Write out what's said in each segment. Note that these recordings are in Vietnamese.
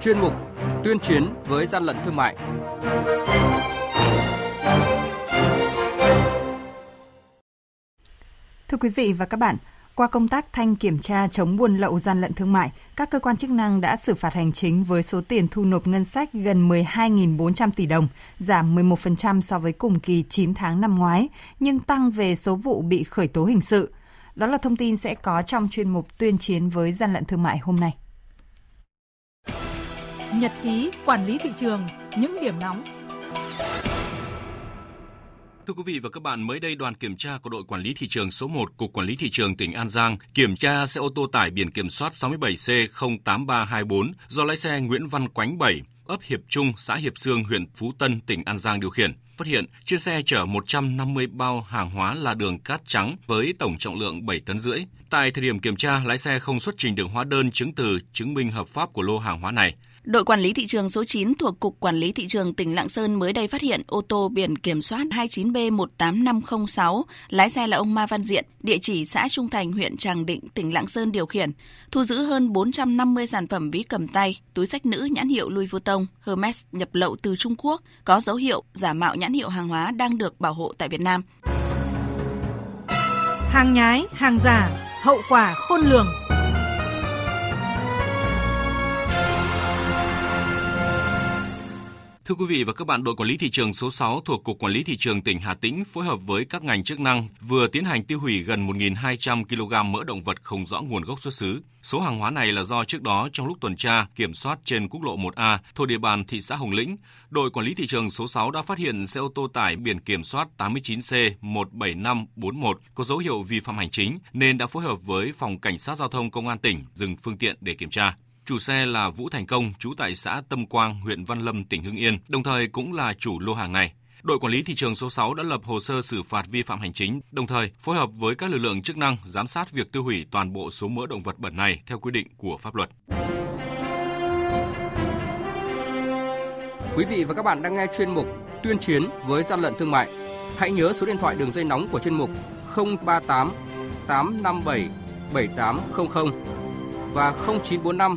chuyên mục Tuyên chiến với gian lận thương mại. Thưa quý vị và các bạn, qua công tác thanh kiểm tra chống buôn lậu gian lận thương mại, các cơ quan chức năng đã xử phạt hành chính với số tiền thu nộp ngân sách gần 12.400 tỷ đồng, giảm 11% so với cùng kỳ 9 tháng năm ngoái, nhưng tăng về số vụ bị khởi tố hình sự. Đó là thông tin sẽ có trong chuyên mục tuyên chiến với gian lận thương mại hôm nay. Nhật ký quản lý thị trường, những điểm nóng Thưa quý vị và các bạn, mới đây đoàn kiểm tra của đội quản lý thị trường số 1 Cục Quản lý Thị trường tỉnh An Giang kiểm tra xe ô tô tải biển kiểm soát 67C08324 do lái xe Nguyễn Văn Quánh 7, ấp Hiệp Trung, xã Hiệp Sương, huyện Phú Tân, tỉnh An Giang điều khiển. Phát hiện trên xe chở 150 bao hàng hóa là đường cát trắng với tổng trọng lượng 7 tấn rưỡi. Tại thời điểm kiểm tra, lái xe không xuất trình được hóa đơn chứng từ chứng minh hợp pháp của lô hàng hóa này. Đội quản lý thị trường số 9 thuộc Cục Quản lý Thị trường tỉnh Lạng Sơn mới đây phát hiện ô tô biển kiểm soát 29B18506, lái xe là ông Ma Văn Diện, địa chỉ xã Trung Thành, huyện Tràng Định, tỉnh Lạng Sơn điều khiển, thu giữ hơn 450 sản phẩm ví cầm tay, túi sách nữ nhãn hiệu Louis Vuitton, Hermes nhập lậu từ Trung Quốc, có dấu hiệu giả mạo nhãn hiệu hàng hóa đang được bảo hộ tại Việt Nam. Hàng nhái, hàng giả, hậu quả khôn lường. Thưa quý vị và các bạn, đội quản lý thị trường số 6 thuộc Cục Quản lý Thị trường tỉnh Hà Tĩnh phối hợp với các ngành chức năng vừa tiến hành tiêu hủy gần 1.200 kg mỡ động vật không rõ nguồn gốc xuất xứ. Số hàng hóa này là do trước đó trong lúc tuần tra kiểm soát trên quốc lộ 1A thuộc địa bàn thị xã Hồng Lĩnh, đội quản lý thị trường số 6 đã phát hiện xe ô tô tải biển kiểm soát 89C17541 có dấu hiệu vi phạm hành chính nên đã phối hợp với phòng cảnh sát giao thông công an tỉnh dừng phương tiện để kiểm tra. Chủ xe là Vũ Thành Công, trú tại xã Tâm Quang, huyện Văn Lâm, tỉnh Hưng Yên, đồng thời cũng là chủ lô hàng này. Đội quản lý thị trường số 6 đã lập hồ sơ xử phạt vi phạm hành chính, đồng thời phối hợp với các lực lượng chức năng giám sát việc tiêu hủy toàn bộ số mỡ động vật bẩn này theo quy định của pháp luật. Quý vị và các bạn đang nghe chuyên mục Tuyên chiến với gian lận thương mại. Hãy nhớ số điện thoại đường dây nóng của chuyên mục 038 857 7800 và 0945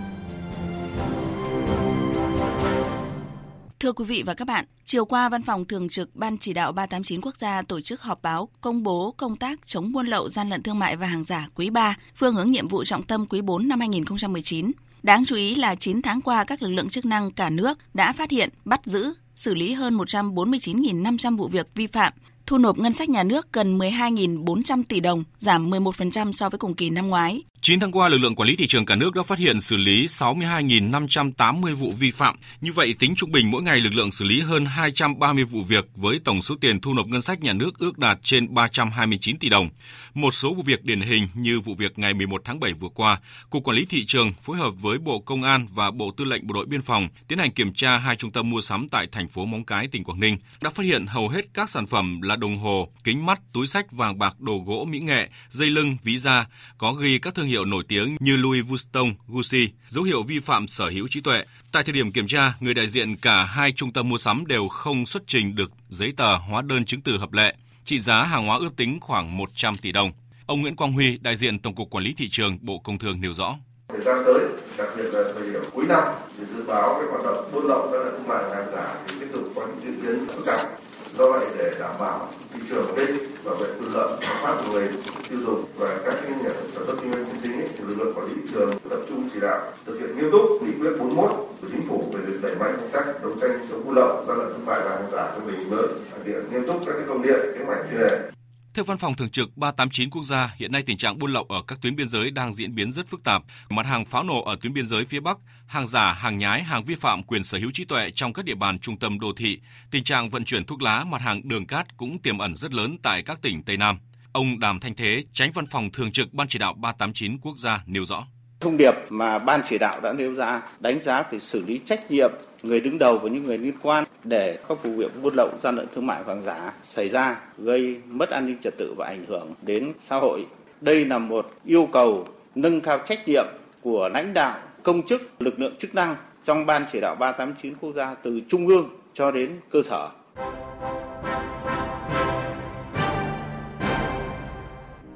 Thưa quý vị và các bạn, chiều qua Văn phòng Thường trực Ban Chỉ đạo 389 Quốc gia tổ chức họp báo công bố công tác chống buôn lậu, gian lận thương mại và hàng giả quý 3, phương hướng nhiệm vụ trọng tâm quý 4 năm 2019. Đáng chú ý là 9 tháng qua các lực lượng chức năng cả nước đã phát hiện, bắt giữ, xử lý hơn 149.500 vụ việc vi phạm, thu nộp ngân sách nhà nước gần 12.400 tỷ đồng, giảm 11% so với cùng kỳ năm ngoái. 9 tháng qua, lực lượng quản lý thị trường cả nước đã phát hiện xử lý 62.580 vụ vi phạm. Như vậy, tính trung bình mỗi ngày lực lượng xử lý hơn 230 vụ việc với tổng số tiền thu nộp ngân sách nhà nước ước đạt trên 329 tỷ đồng. Một số vụ việc điển hình như vụ việc ngày 11 tháng 7 vừa qua, Cục Quản lý Thị trường phối hợp với Bộ Công an và Bộ Tư lệnh Bộ đội Biên phòng tiến hành kiểm tra hai trung tâm mua sắm tại thành phố Móng Cái, tỉnh Quảng Ninh, đã phát hiện hầu hết các sản phẩm là đồng hồ, kính mắt, túi sách vàng bạc, đồ gỗ mỹ nghệ, dây lưng, ví da, có ghi các thương hiệu nổi tiếng như Louis Vuitton, Gucci, dấu hiệu vi phạm sở hữu trí tuệ. Tại thời điểm kiểm tra, người đại diện cả hai trung tâm mua sắm đều không xuất trình được giấy tờ hóa đơn chứng từ hợp lệ. Trị giá hàng hóa ước tính khoảng 100 tỷ đồng. Ông Nguyễn Quang Huy, đại diện Tổng cục Quản lý thị trường Bộ Công Thương nêu rõ. Thời gian tới, đặc biệt là thời điểm cuối năm, thì dự báo cái hoạt động buôn lậu gian lận thương mại hàng giả thì tiếp tục có những diễn biến phức tạp. Do vậy để đảm bảo thị trường ổn định, bảo vệ quyền lợi hợp pháp của người tiêu dùng và các nhà sản xuất kinh doanh chân chính thì lực lượng quản lý thị trường tập trung chỉ đạo thực hiện nghiêm túc nghị quyết 41 của chính phủ về việc đẩy mạnh công tác đấu tranh chống buôn lậu gian lận thương mại và hàng giả trong tình hình mới, thực hiện nghiêm túc các cái công điện kế hoạch chuyên đề theo Văn phòng Thường trực 389 Quốc gia, hiện nay tình trạng buôn lậu ở các tuyến biên giới đang diễn biến rất phức tạp. Mặt hàng pháo nổ ở tuyến biên giới phía Bắc, hàng giả, hàng nhái, hàng vi phạm quyền sở hữu trí tuệ trong các địa bàn trung tâm đô thị, tình trạng vận chuyển thuốc lá, mặt hàng đường cát cũng tiềm ẩn rất lớn tại các tỉnh Tây Nam. Ông Đàm Thanh Thế, tránh văn phòng thường trực Ban chỉ đạo 389 Quốc gia nêu rõ. Thông điệp mà ban chỉ đạo đã nêu ra đánh giá về xử lý trách nhiệm người đứng đầu và những người liên quan để các vụ việc buôn lậu gian lận thương mại vàng giả xảy ra gây mất an ninh trật tự và ảnh hưởng đến xã hội. Đây là một yêu cầu nâng cao trách nhiệm của lãnh đạo, công chức, lực lượng chức năng trong ban chỉ đạo 389 quốc gia từ trung ương cho đến cơ sở.